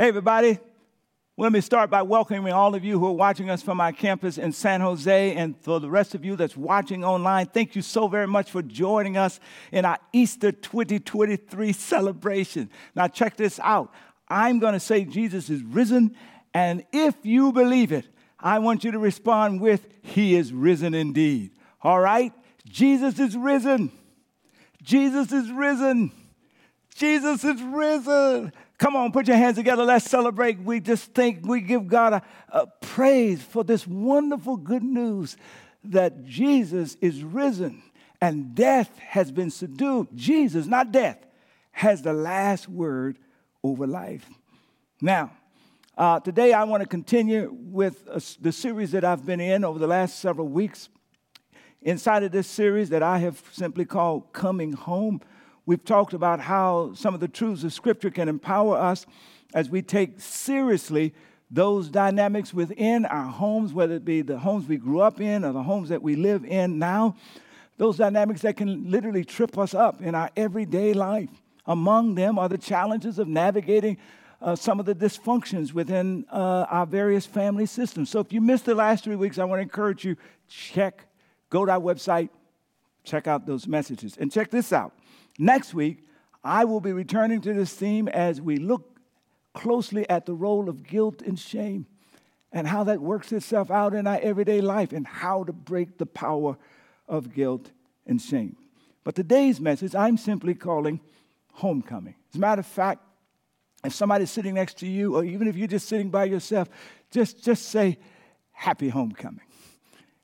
Hey, everybody. Let me start by welcoming all of you who are watching us from our campus in San Jose, and for the rest of you that's watching online, thank you so very much for joining us in our Easter 2023 celebration. Now, check this out. I'm going to say Jesus is risen, and if you believe it, I want you to respond with, He is risen indeed. All right? Jesus is risen. Jesus is risen. Jesus is risen. Come on, put your hands together. Let's celebrate. We just think we give God a, a, praise for this wonderful good news that Jesus is risen and death has been subdued. Jesus, not death, has the last word over life. Now, uh, today I want to continue with uh, the series that I've been in over the last several weeks. Inside of this series that I have simply called Coming Home, We've talked about how some of the truths of Scripture can empower us as we take seriously those dynamics within our homes, whether it be the homes we grew up in or the homes that we live in now, those dynamics that can literally trip us up in our everyday life. Among them are the challenges of navigating uh, some of the dysfunctions within uh, our various family systems. So if you missed the last three weeks, I want to encourage you check, go to our website, check out those messages. And check this out. Next week, I will be returning to this theme as we look closely at the role of guilt and shame and how that works itself out in our everyday life and how to break the power of guilt and shame. But today's message, I'm simply calling homecoming. As a matter of fact, if somebody's sitting next to you, or even if you're just sitting by yourself, just, just say, Happy homecoming.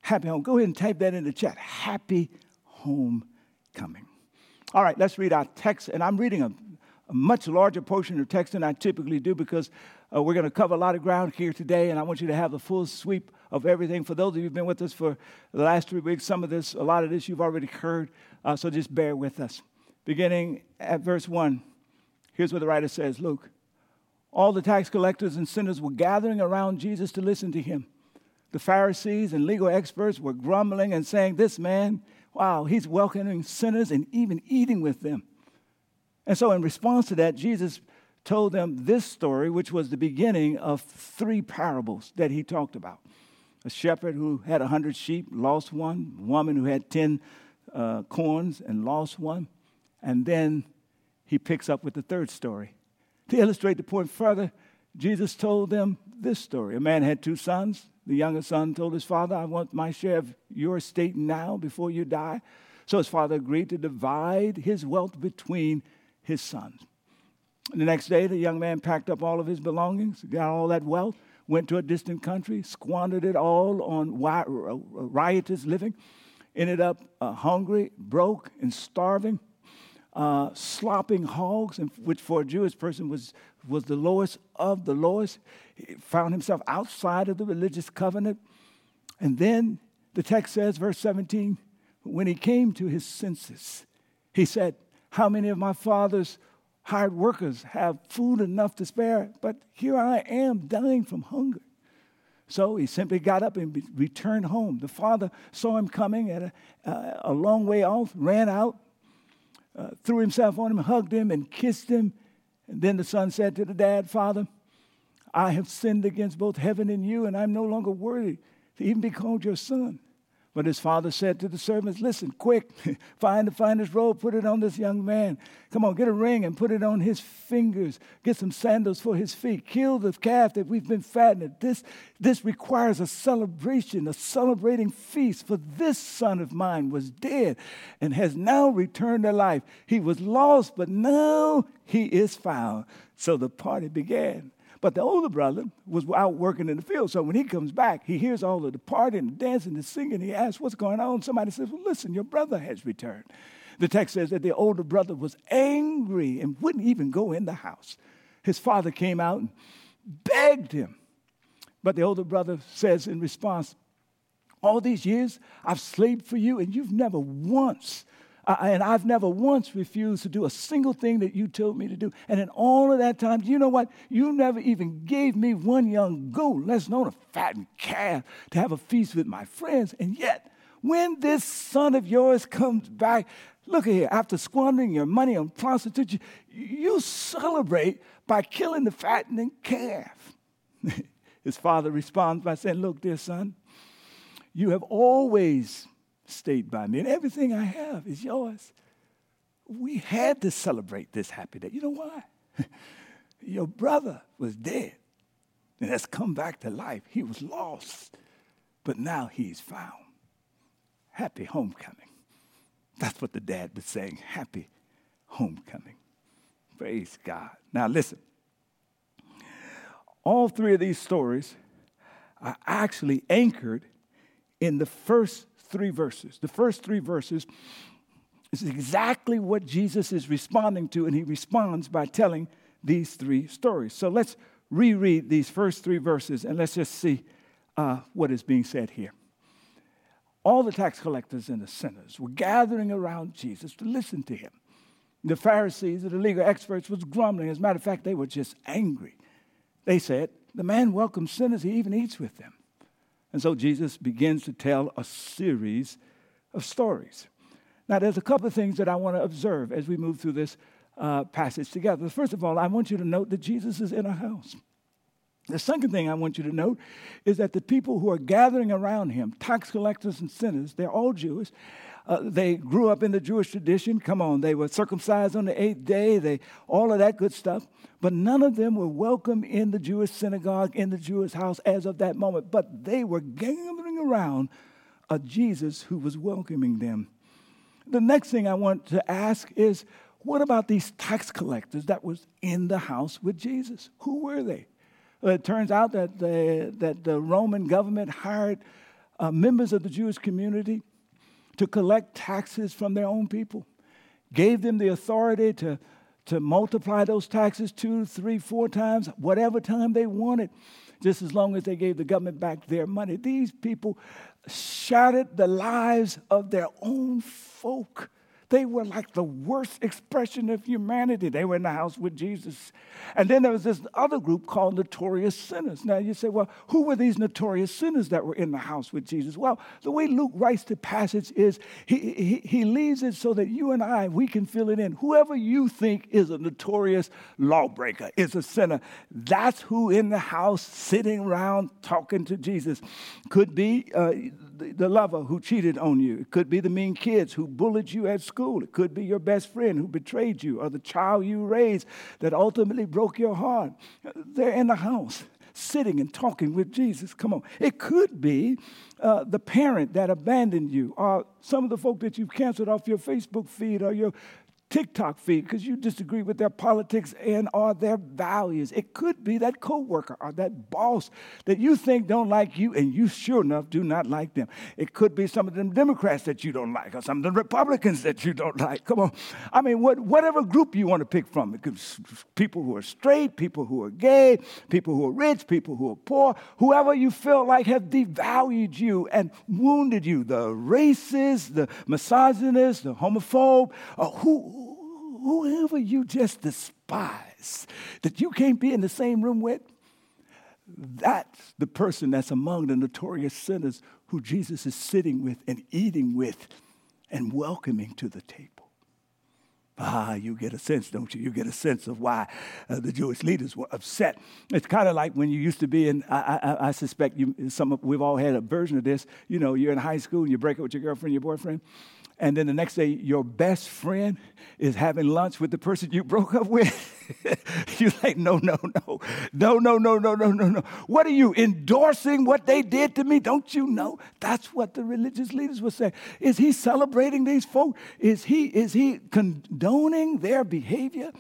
Happy home. Go ahead and type that in the chat. Happy homecoming. All right, let's read our text. And I'm reading a, a much larger portion of text than I typically do because uh, we're going to cover a lot of ground here today, and I want you to have the full sweep of everything. For those of you who've been with us for the last three weeks, some of this, a lot of this you've already heard, uh, so just bear with us. Beginning at verse 1, here's what the writer says Luke. All the tax collectors and sinners were gathering around Jesus to listen to him. The Pharisees and legal experts were grumbling and saying, This man Wow, he's welcoming sinners and even eating with them. And so, in response to that, Jesus told them this story, which was the beginning of three parables that he talked about a shepherd who had a hundred sheep, lost one, a woman who had ten uh, corns and lost one. And then he picks up with the third story. To illustrate the point further, Jesus told them this story. A man had two sons. The younger son told his father, I want my share of your estate now before you die. So his father agreed to divide his wealth between his sons. The next day, the young man packed up all of his belongings, got all that wealth, went to a distant country, squandered it all on riotous living, ended up uh, hungry, broke, and starving uh, slopping hogs, which for a Jewish person was, was the lowest of the lowest. He found himself outside of the religious covenant. And then the text says, verse 17, when he came to his senses, he said, How many of my father's hired workers have food enough to spare? But here I am dying from hunger. So he simply got up and returned home. The father saw him coming at a, uh, a long way off, ran out, uh, threw himself on him, hugged him, and kissed him. And then the son said to the dad, Father, I have sinned against both heaven and you, and I'm no longer worthy to even be called your son. But his father said to the servants, Listen, quick, find the finest robe, put it on this young man. Come on, get a ring and put it on his fingers. Get some sandals for his feet. Kill the calf that we've been fattening. This, this requires a celebration, a celebrating feast. For this son of mine was dead and has now returned to life. He was lost, but now he is found. So the party began. But the older brother was out working in the field. So when he comes back, he hears all of the partying, the dancing, the singing. He asks, What's going on? Somebody says, Well, listen, your brother has returned. The text says that the older brother was angry and wouldn't even go in the house. His father came out and begged him. But the older brother says in response, All these years I've slaved for you, and you've never once uh, and I've never once refused to do a single thing that you told me to do. And in all of that time, you know what? You never even gave me one young goat, less known a fattened calf, to have a feast with my friends. And yet, when this son of yours comes back, Look at here, after squandering your money on prostitution, you celebrate by killing the fattening calf. His father responds by saying, Look, dear son, you have always stayed by me, and everything I have is yours. We had to celebrate this happy day. You know why? Your brother was dead and has come back to life. He was lost, but now he's found. Happy homecoming. That's what the dad was saying. Happy homecoming. Praise God. Now, listen. All three of these stories are actually anchored in the first three verses. The first three verses is exactly what Jesus is responding to, and he responds by telling these three stories. So let's reread these first three verses and let's just see uh, what is being said here. All the tax collectors and the sinners were gathering around Jesus to listen to him. The Pharisees and the legal experts was grumbling. As a matter of fact, they were just angry. They said, The man welcomes sinners, he even eats with them. And so Jesus begins to tell a series of stories. Now, there's a couple of things that I want to observe as we move through this uh, passage together. First of all, I want you to note that Jesus is in a house. The second thing I want you to note is that the people who are gathering around him, tax collectors and sinners, they're all Jewish. Uh, they grew up in the Jewish tradition. Come on, they were circumcised on the eighth day, they, all of that good stuff. But none of them were welcome in the Jewish synagogue, in the Jewish house as of that moment. But they were gathering around a Jesus who was welcoming them. The next thing I want to ask is what about these tax collectors that was in the house with Jesus? Who were they? It turns out that the, that the Roman government hired uh, members of the Jewish community to collect taxes from their own people, gave them the authority to, to multiply those taxes two, three, four times, whatever time they wanted, just as long as they gave the government back their money. These people shattered the lives of their own folk. They were like the worst expression of humanity. They were in the house with Jesus. And then there was this other group called notorious sinners. Now you say, well, who were these notorious sinners that were in the house with Jesus? Well, the way Luke writes the passage is he, he, he leaves it so that you and I, we can fill it in. Whoever you think is a notorious lawbreaker, is a sinner, that's who in the house sitting around talking to Jesus. Could be uh, the, the lover who cheated on you. It could be the mean kids who bullied you at school. It could be your best friend who betrayed you or the child you raised that ultimately broke your heart. They're in the house sitting and talking with Jesus. Come on. It could be uh, the parent that abandoned you, or some of the folk that you've canceled off your Facebook feed or your TikTok feed because you disagree with their politics and or their values. It could be that coworker or that boss that you think don't like you and you sure enough do not like them. It could be some of them Democrats that you don't like or some of the Republicans that you don't like. Come on. I mean, what, whatever group you want to pick from. It could people who are straight, people who are gay, people who are rich, people who are poor, whoever you feel like have devalued you and wounded you, the racist, the misogynist, the homophobe, who whoever you just despise, that you can't be in the same room with, that's the person that's among the notorious sinners who Jesus is sitting with and eating with and welcoming to the table. Ah, you get a sense, don't you? You get a sense of why uh, the Jewish leaders were upset. It's kind of like when you used to be in, I, I, I suspect you, some, we've all had a version of this. You know, you're in high school and you break up with your girlfriend, your boyfriend, and then the next day your best friend is having lunch with the person you broke up with. You're like, no, no, no, no, no, no, no, no, no, no. What are you endorsing what they did to me? Don't you know? That's what the religious leaders were saying. Is he celebrating these folk? Is he is he condoning their behavior?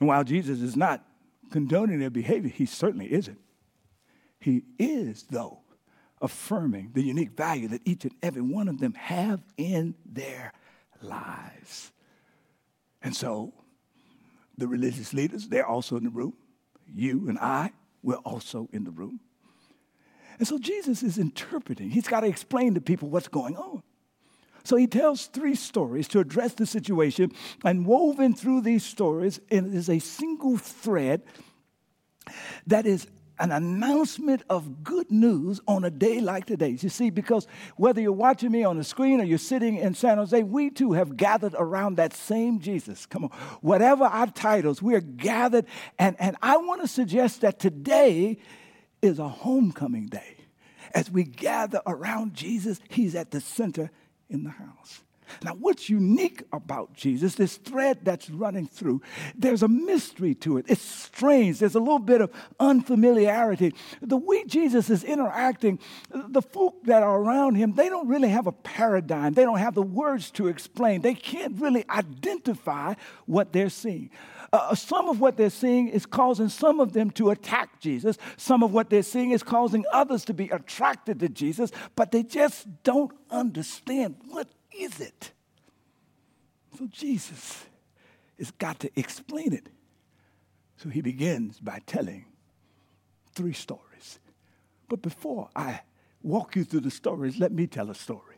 And while Jesus is not condoning their behavior, he certainly isn't. He is, though affirming the unique value that each and every one of them have in their lives. And so, the religious leaders, they're also in the room. You and I, we're also in the room. And so, Jesus is interpreting. He's got to explain to people what's going on. So, he tells three stories to address the situation, and woven through these stories is a single thread that is an announcement of good news on a day like today. You see, because whether you're watching me on the screen or you're sitting in San Jose, we too have gathered around that same Jesus. Come on. Whatever our titles, we are gathered. And, and I want to suggest that today is a homecoming day. As we gather around Jesus, he's at the center in the house. Now, what's unique about Jesus, this thread that's running through, there's a mystery to it. It's strange. There's a little bit of unfamiliarity. The way Jesus is interacting, the folk that are around him, they don't really have a paradigm. They don't have the words to explain. They can't really identify what they're seeing. Uh, some of what they're seeing is causing some of them to attack Jesus. Some of what they're seeing is causing others to be attracted to Jesus, but they just don't understand what is it? So Jesus has got to explain it. So he begins by telling three stories. But before I walk you through the stories, let me tell a story.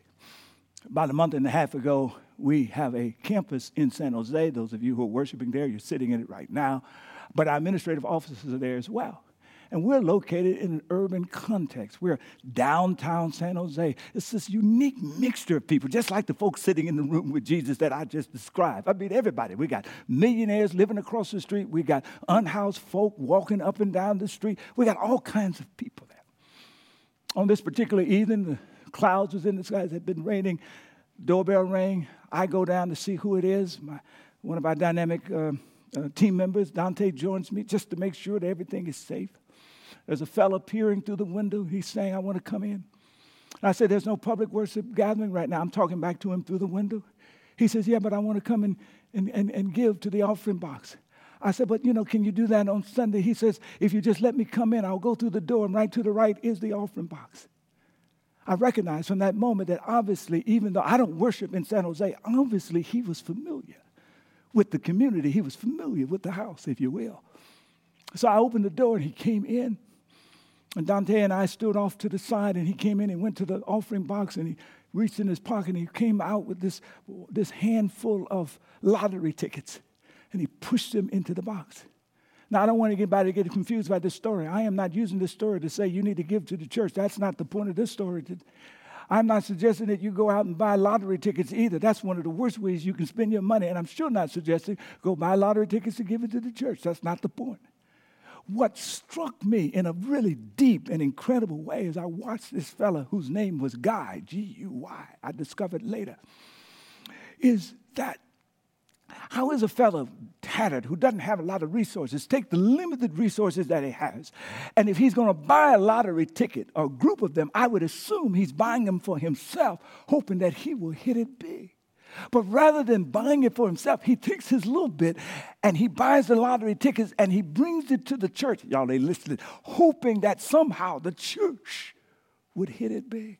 About a month and a half ago, we have a campus in San Jose. Those of you who are worshiping there, you're sitting in it right now. But our administrative offices are there as well. And we're located in an urban context. We're downtown San Jose. It's this unique mixture of people, just like the folks sitting in the room with Jesus that I just described. I mean, everybody. We got millionaires living across the street. We got unhoused folk walking up and down the street. We got all kinds of people there. On this particular evening, the clouds was in the skies. It had been raining. Doorbell rang. I go down to see who it is. My, one of our dynamic uh, uh, team members, Dante, joins me just to make sure that everything is safe. There's a fellow peering through the window. He's saying, I want to come in. I said, There's no public worship gathering right now. I'm talking back to him through the window. He says, Yeah, but I want to come and, and, and, and give to the offering box. I said, But you know, can you do that on Sunday? He says, If you just let me come in, I'll go through the door, and right to the right is the offering box. I recognized from that moment that obviously, even though I don't worship in San Jose, obviously he was familiar with the community. He was familiar with the house, if you will. So I opened the door and he came in. And Dante and I stood off to the side, and he came in and went to the offering box, and he reached in his pocket, and he came out with this, this handful of lottery tickets, and he pushed them into the box. Now, I don't want anybody to get confused by this story. I am not using this story to say you need to give to the church. That's not the point of this story. I'm not suggesting that you go out and buy lottery tickets either. That's one of the worst ways you can spend your money. And I'm sure not suggesting go buy lottery tickets to give it to the church. That's not the point what struck me in a really deep and incredible way as I watched this fella whose name was Guy, G U Y, I discovered later, is that how is a fellow tattered who doesn't have a lot of resources take the limited resources that he has? And if he's going to buy a lottery ticket or a group of them, I would assume he's buying them for himself, hoping that he will hit it big. But rather than buying it for himself, he takes his little bit and he buys the lottery tickets and he brings it to the church. Y'all, they listening, hoping that somehow the church would hit it big.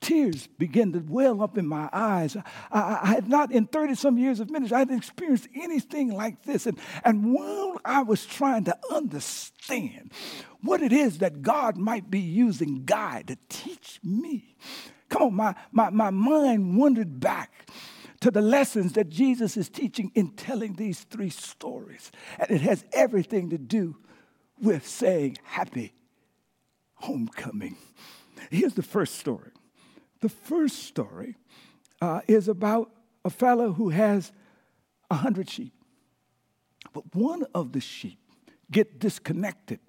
Tears began to well up in my eyes. I, I had not, in 30 some years of ministry, I hadn't experienced anything like this. And, and while I was trying to understand what it is that God might be using Guy to teach me, Come on, my, my, my mind wandered back to the lessons that Jesus is teaching in telling these three stories. And it has everything to do with saying happy homecoming. Here's the first story. The first story uh, is about a fellow who has a hundred sheep. But one of the sheep get disconnected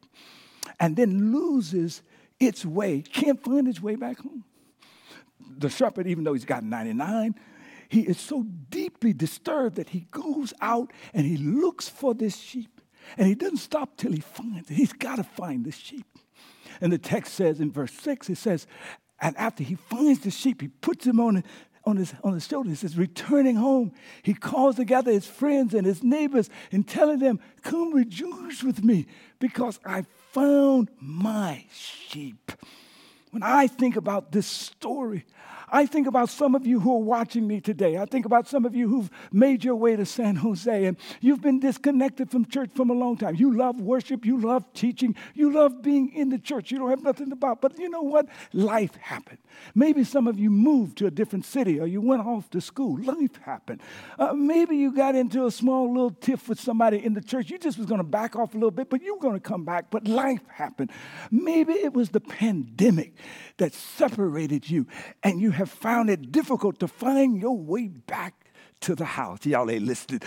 and then loses its way, can't find its way back home the shepherd, even though he's got 99, he is so deeply disturbed that he goes out and he looks for this sheep. And he doesn't stop till he finds it. He's got to find the sheep. And the text says in verse 6, it says, and after he finds the sheep, he puts him on, on, his, on his shoulder. He says, returning home, he calls together his friends and his neighbors and telling them, come rejoice with me because I found my sheep. When I think about this story, I think about some of you who are watching me today. I think about some of you who've made your way to San Jose and you've been disconnected from church from a long time. You love worship, you love teaching, you love being in the church. You don't have nothing about, but you know what? Life happened. Maybe some of you moved to a different city or you went off to school. Life happened. Uh, maybe you got into a small little tiff with somebody in the church. You just was going to back off a little bit, but you were going to come back. But life happened. Maybe it was the pandemic that separated you and you have found it difficult to find your way back to the house. Y'all ain't listening.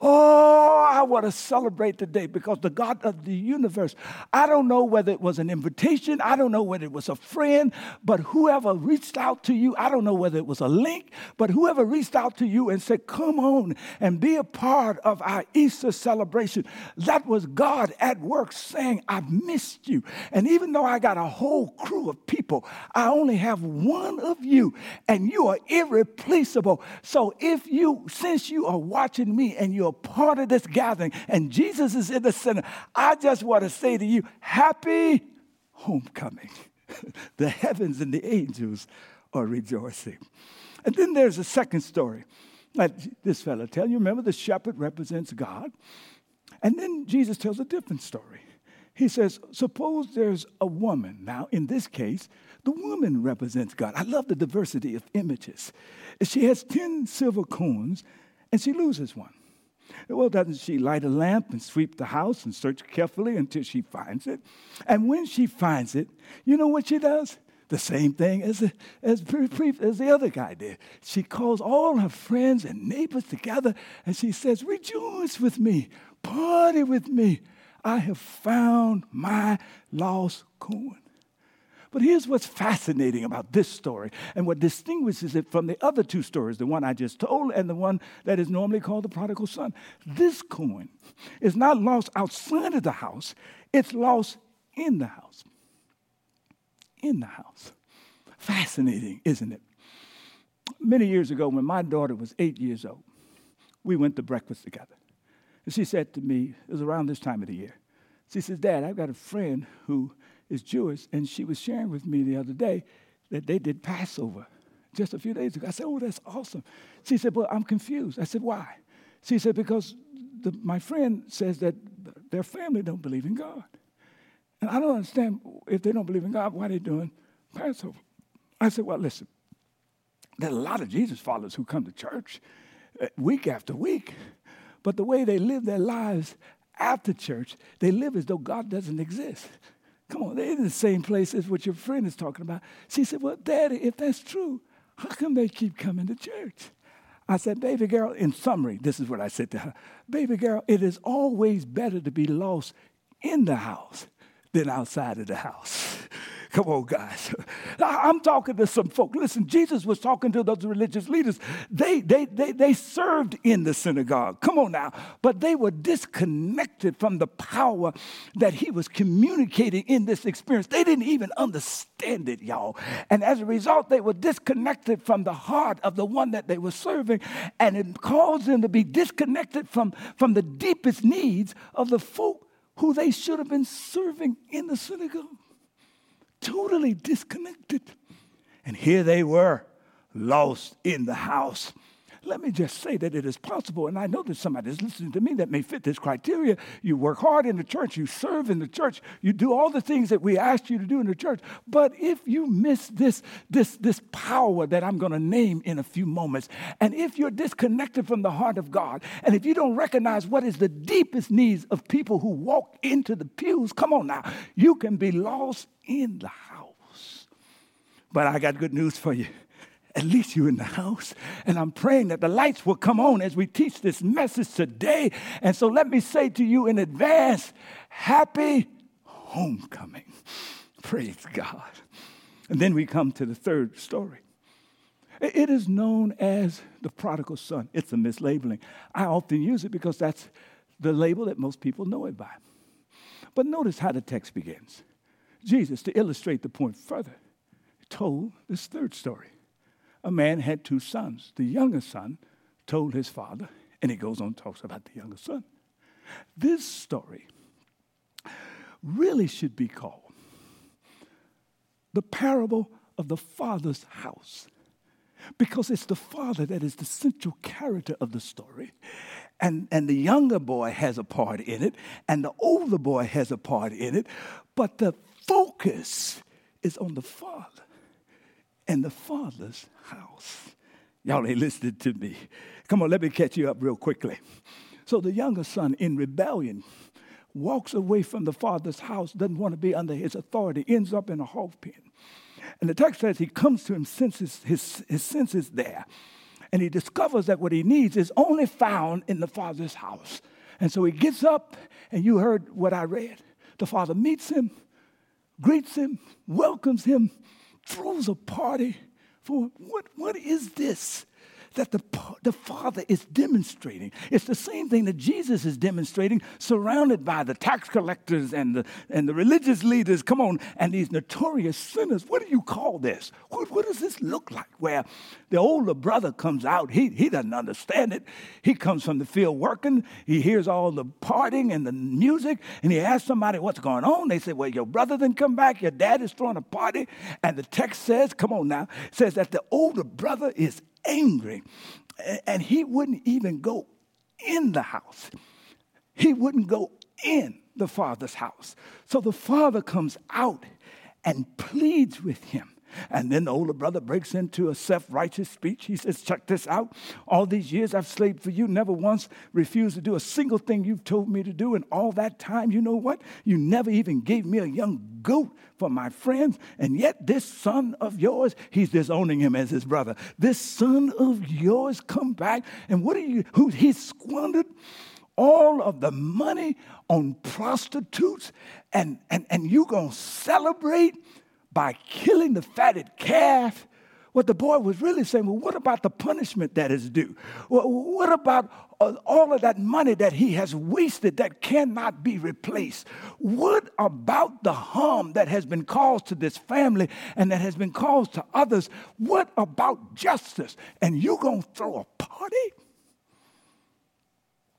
Oh, I want to celebrate today because the God of the universe, I don't know whether it was an invitation, I don't know whether it was a friend, but whoever reached out to you, I don't know whether it was a link, but whoever reached out to you and said, Come on and be a part of our Easter celebration, that was God at work saying, I've missed you. And even though I got a whole crew of people, I only have one of you, and you are irreplaceable. So if you since you are watching me and you're part of this gathering and Jesus is in the center, I just want to say to you, happy homecoming. the heavens and the angels are rejoicing. And then there's a second story. Like this fellow tell you, remember the shepherd represents God. And then Jesus tells a different story. He says, Suppose there's a woman. Now, in this case, the woman represents God. I love the diversity of images. She has 10 silver coins and she loses one. Well, doesn't she light a lamp and sweep the house and search carefully until she finds it? And when she finds it, you know what she does? The same thing as the, as, as the other guy did. She calls all her friends and neighbors together and she says, Rejoice with me, party with me. I have found my lost coin. But here's what's fascinating about this story and what distinguishes it from the other two stories, the one I just told and the one that is normally called the prodigal son. This coin is not lost outside of the house, it's lost in the house. In the house. Fascinating, isn't it? Many years ago, when my daughter was eight years old, we went to breakfast together. And she said to me, it was around this time of the year, she says, Dad, I've got a friend who is Jewish, and she was sharing with me the other day that they did Passover just a few days ago. I said, Oh, that's awesome. She said, Well, I'm confused. I said, Why? She said, Because the, my friend says that their family don't believe in God. And I don't understand if they don't believe in God, why are they doing Passover? I said, Well, listen, there are a lot of Jesus followers who come to church uh, week after week, but the way they live their lives after church, they live as though God doesn't exist. Come on, they're in the same place as what your friend is talking about. She said, Well, Daddy, if that's true, how come they keep coming to church? I said, Baby girl, in summary, this is what I said to her Baby girl, it is always better to be lost in the house than outside of the house. Come on, guys. I'm talking to some folk. Listen, Jesus was talking to those religious leaders. They, they, they, they served in the synagogue. Come on now. But they were disconnected from the power that he was communicating in this experience. They didn't even understand it, y'all. And as a result, they were disconnected from the heart of the one that they were serving. And it caused them to be disconnected from, from the deepest needs of the folk who they should have been serving in the synagogue totally disconnected. And here they were, lost in the house. Let me just say that it is possible, and I know that somebody is listening to me that may fit this criteria. You work hard in the church, you serve in the church, you do all the things that we asked you to do in the church. But if you miss this, this, this power that I'm going to name in a few moments, and if you're disconnected from the heart of God, and if you don't recognize what is the deepest needs of people who walk into the pews, come on now, you can be lost in the house. But I got good news for you. At least you're in the house. And I'm praying that the lights will come on as we teach this message today. And so let me say to you in advance happy homecoming. Praise God. And then we come to the third story. It is known as the prodigal son. It's a mislabeling. I often use it because that's the label that most people know it by. But notice how the text begins. Jesus, to illustrate the point further, told this third story. A man had two sons. The younger son told his father, and he goes on talks about the younger son. This story really should be called the parable of the father's house because it's the father that is the central character of the story. And, and the younger boy has a part in it, and the older boy has a part in it, but the focus is on the father and the father's house. Y'all ain't listening to me. Come on, let me catch you up real quickly. So the younger son, in rebellion, walks away from the father's house, doesn't want to be under his authority, ends up in a hog pen. And the text says he comes to him senses, his, his senses there. And he discovers that what he needs is only found in the father's house. And so he gets up, and you heard what I read. The father meets him, greets him, welcomes him, throws a party for what, what is this? That the, the Father is demonstrating. It's the same thing that Jesus is demonstrating, surrounded by the tax collectors and the, and the religious leaders. Come on, and these notorious sinners. What do you call this? What, what does this look like? Where the older brother comes out, he, he doesn't understand it. He comes from the field working, he hears all the partying and the music, and he asks somebody what's going on. They say, Well, your brother didn't come back, your dad is throwing a party. And the text says, Come on now, says that the older brother is angry. And he wouldn't even go in the house. He wouldn't go in the father's house. So the father comes out and pleads with him. And then the older brother breaks into a self righteous speech. He says, Check this out. All these years I've slaved for you, never once refused to do a single thing you've told me to do. And all that time, you know what? You never even gave me a young goat for my friends. And yet, this son of yours, he's disowning him as his brother. This son of yours come back. And what are you, who he squandered? all of the money on prostitutes and, and, and you gonna celebrate by killing the fatted calf, what the boy was really saying, well, what about the punishment that is due? Well, what about uh, all of that money that he has wasted that cannot be replaced? What about the harm that has been caused to this family and that has been caused to others? What about justice? And you're gonna throw a party?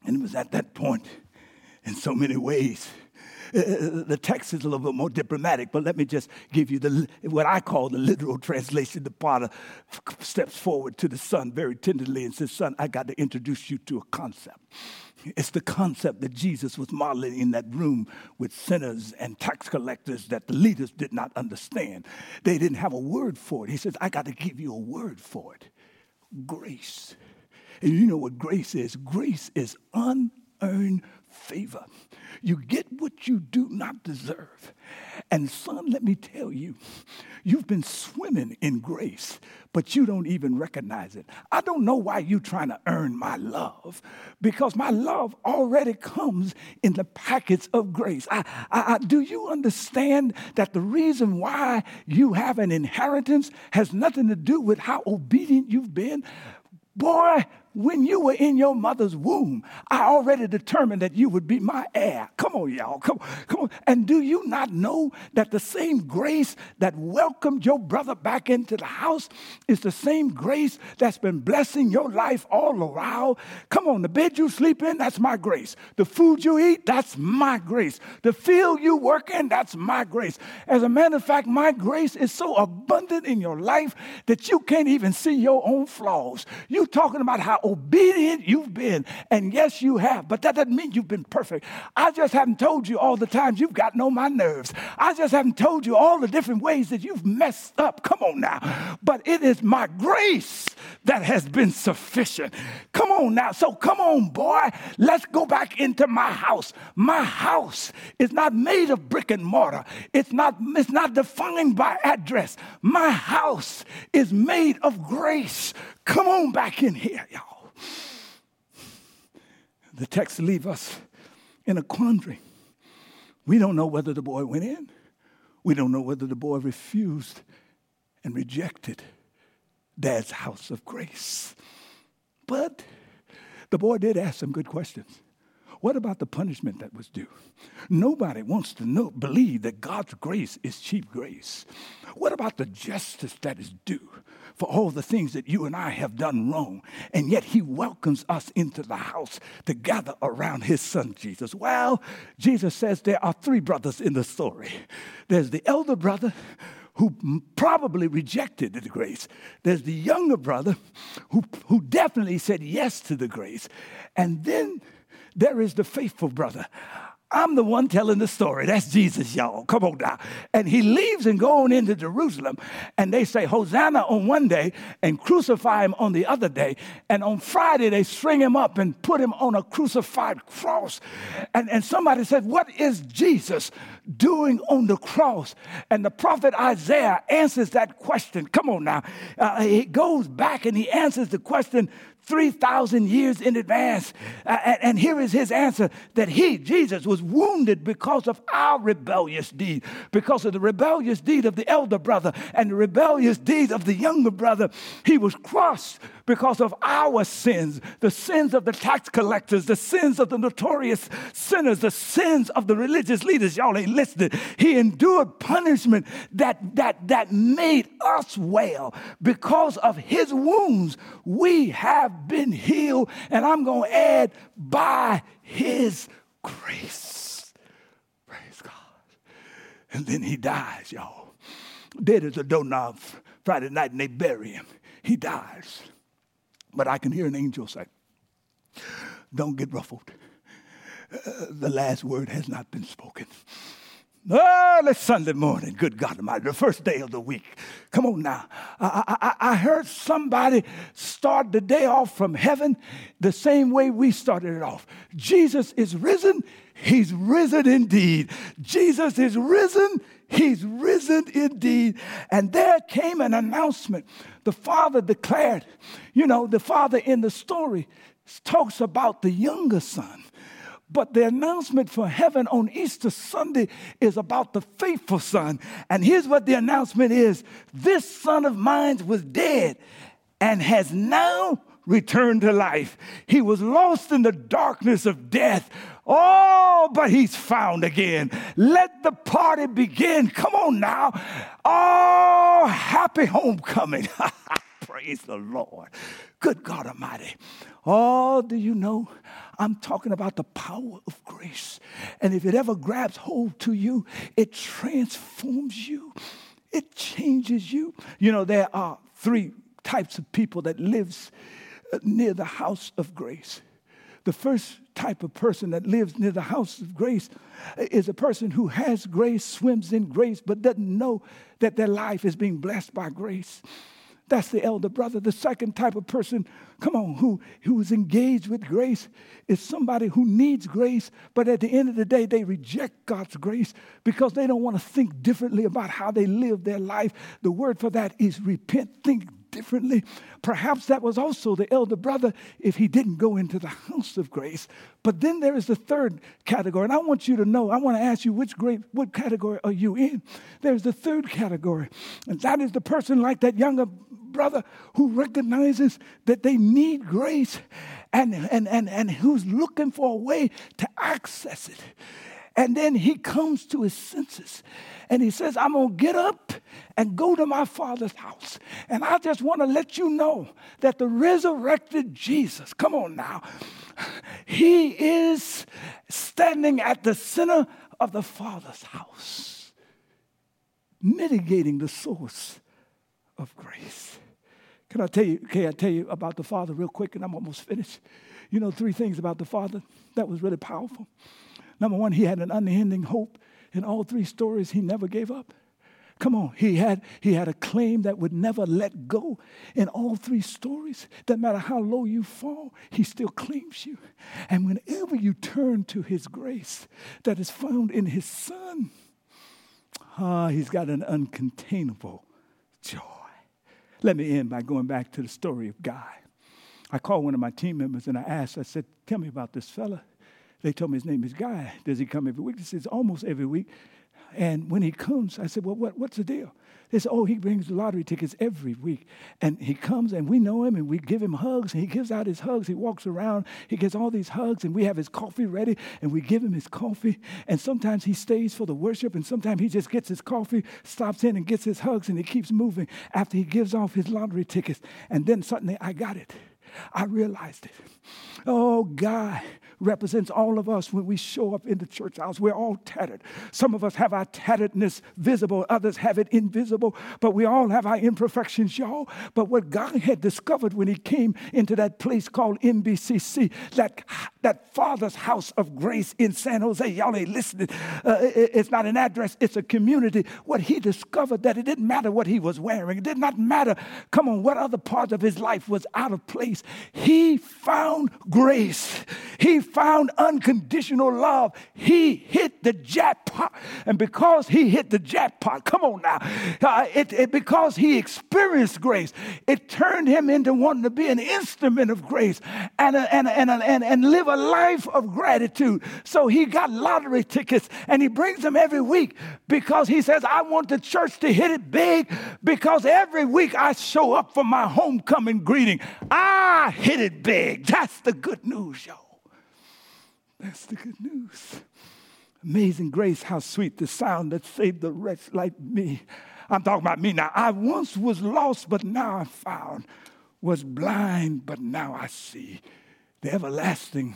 And it was at that point, in so many ways, Uh, uh, uh, the text is a little bit more diplomatic, but let me just give you the, what I call the literal translation. The father steps forward to the son very tenderly and says, Son, I got to introduce you to a concept. It's the concept that Jesus was modeling in that room with sinners and tax collectors that the leaders did not understand. They didn't have a word for it. He says, I got to give you a word for it grace. And you know what grace is? Grace is unearned favor. You get what you do not deserve. And son, let me tell you, you've been swimming in grace, but you don't even recognize it. I don't know why you're trying to earn my love, because my love already comes in the packets of grace. I, I, I, do you understand that the reason why you have an inheritance has nothing to do with how obedient you've been? Boy, when you were in your mother's womb, I already determined that you would be my heir. Come on, y'all. Come, come on. And do you not know that the same grace that welcomed your brother back into the house is the same grace that's been blessing your life all around? Come on, the bed you sleep in, that's my grace. The food you eat, that's my grace. The field you work in, that's my grace. As a matter of fact, my grace is so abundant in your life that you can't even see your own flaws. You talking about how obedient you've been. And yes, you have, but that doesn't mean you've been perfect. I just haven't told you all the times you've gotten on my nerves. I just haven't told you all the different ways that you've messed up. Come on now. But it is my grace that has been sufficient. Come on now. So come on, boy. Let's go back into my house. My house is not made of brick and mortar. It's not, it's not defined by address. My house is made of grace. Come on back in here, y'all the text leave us in a quandary. We don't know whether the boy went in. We don't know whether the boy refused and rejected dad's house of grace. But the boy did ask some good questions. What about the punishment that was due? Nobody wants to know, believe that God's grace is cheap grace. What about the justice that is due for all the things that you and I have done wrong? And yet he welcomes us into the house to gather around his son Jesus. Well, Jesus says there are three brothers in the story there's the elder brother who probably rejected the grace. There's the younger brother who, who definitely said yes to the grace. And then there is the faithful brother. I'm the one telling the story. That's Jesus, y'all. Come on now. And he leaves and going into Jerusalem. And they say, Hosanna on one day and crucify him on the other day. And on Friday, they string him up and put him on a crucified cross. And, and somebody said, What is Jesus doing on the cross? And the prophet Isaiah answers that question. Come on now. Uh, he goes back and he answers the question 3,000 years in advance. And, here is his answer that he, Jesus, was wounded because of our rebellious deed, because of the rebellious deed of the elder brother and the rebellious deed of the younger brother. He was crushed because of our sins, the sins of the tax collectors, the sins of the notorious sinners, the sins of the religious leaders. Y'all ain't listening. He endured punishment that, that, that made us well. Because of his wounds, we have been healed. And I'm going to add, by his grace. Praise God. And then he dies, y'all. Dead as a doorknob Friday night, and they bury him. He dies. But I can hear an angel say, Don't get ruffled. Uh, the last word has not been spoken. Ah, oh, it's Sunday morning. Good God Almighty, the first day of the week. Come on now. I, I, I, heard somebody start the day off from heaven the same way we started it off. Jesus is risen. He's risen indeed. Jesus is risen. He's risen indeed. And there came an announcement. The Father declared, you know, the Father in the story talks about the younger son. But the announcement for heaven on Easter Sunday is about the faithful son. And here's what the announcement is this son of mine was dead and has now returned to life. He was lost in the darkness of death. Oh, but he's found again. Let the party begin. Come on now. Oh, happy homecoming. Praise the Lord. Good God Almighty. Oh, do you know? I'm talking about the power of grace. And if it ever grabs hold to you, it transforms you. It changes you. You know, there are three types of people that lives uh, near the house of grace. The first type of person that lives near the house of grace is a person who has grace, swims in grace, but doesn't know that their life is being blessed by grace. That's the elder brother. The second type of person, come on, who, who is engaged with grace is somebody who needs grace, but at the end of the day, they reject God's grace because they don't want to think differently about how they live their life. The word for that is repent, think differently. Perhaps that was also the elder brother if he didn't go into the house of grace. But then there is the third category, and I want you to know, I want to ask you which grade, what category are you in? There's the third category, and that is the person like that younger brother who recognizes that they need grace and, and, and, and who's looking for a way to access it. And then he comes to his senses and he says, I'm going to get up and go to my father's house. And I just want to let you know that the resurrected Jesus, come on now, he is standing at the center of the father's house, mitigating the source of grace. Can I tell you, can I tell you about the Father real quick and I'm almost finished? You know, three things about the Father that was really powerful. Number one, he had an unending hope. In all three stories, he never gave up. Come on, he had, he had a claim that would never let go. In all three stories, doesn't matter how low you fall, he still claims you. And whenever you turn to his grace that is found in his son, ah, he's got an uncontainable joy. Let me end by going back to the story of Guy. I called one of my team members and I asked, I said, Tell me about this fella. They told me his name is Guy. Does he come every week? He says, Almost every week. And when he comes, I said, Well, what, what's the deal? They say, Oh, he brings lottery tickets every week. And he comes and we know him and we give him hugs and he gives out his hugs. He walks around, he gets all these hugs and we have his coffee ready and we give him his coffee. And sometimes he stays for the worship and sometimes he just gets his coffee, stops in and gets his hugs and he keeps moving after he gives off his lottery tickets. And then suddenly I got it. I realized it. Oh, God represents all of us when we show up in the church house. We're all tattered. Some of us have our tatteredness visible, others have it invisible, but we all have our imperfections, y'all. But what God had discovered when He came into that place called NBCC, that, that Father's House of Grace in San Jose, y'all ain't listening. Uh, it, it's not an address, it's a community. What He discovered that it didn't matter what He was wearing, it did not matter, come on, what other part of His life was out of place. He found grace. He found unconditional love. He hit the jackpot. And because he hit the jackpot, come on now, uh, it, it, because he experienced grace, it turned him into wanting to be an instrument of grace and, a, and, a, and, a, and, and live a life of gratitude. So he got lottery tickets and he brings them every week because he says, I want the church to hit it big because every week I show up for my homecoming greeting. I hit it big. That's the good news, y'all. That's the good news. Amazing grace, how sweet the sound that saved the wretch like me. I'm talking about me now. I once was lost, but now I'm found. Was blind, but now I see. The everlasting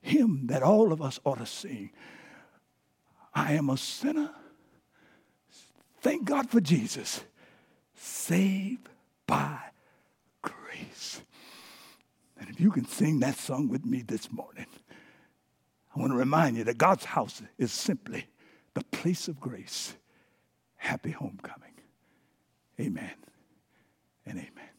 hymn that all of us ought to sing. I am a sinner. Thank God for Jesus. Saved by. And if you can sing that song with me this morning, I want to remind you that God's house is simply the place of grace. Happy homecoming. Amen and amen.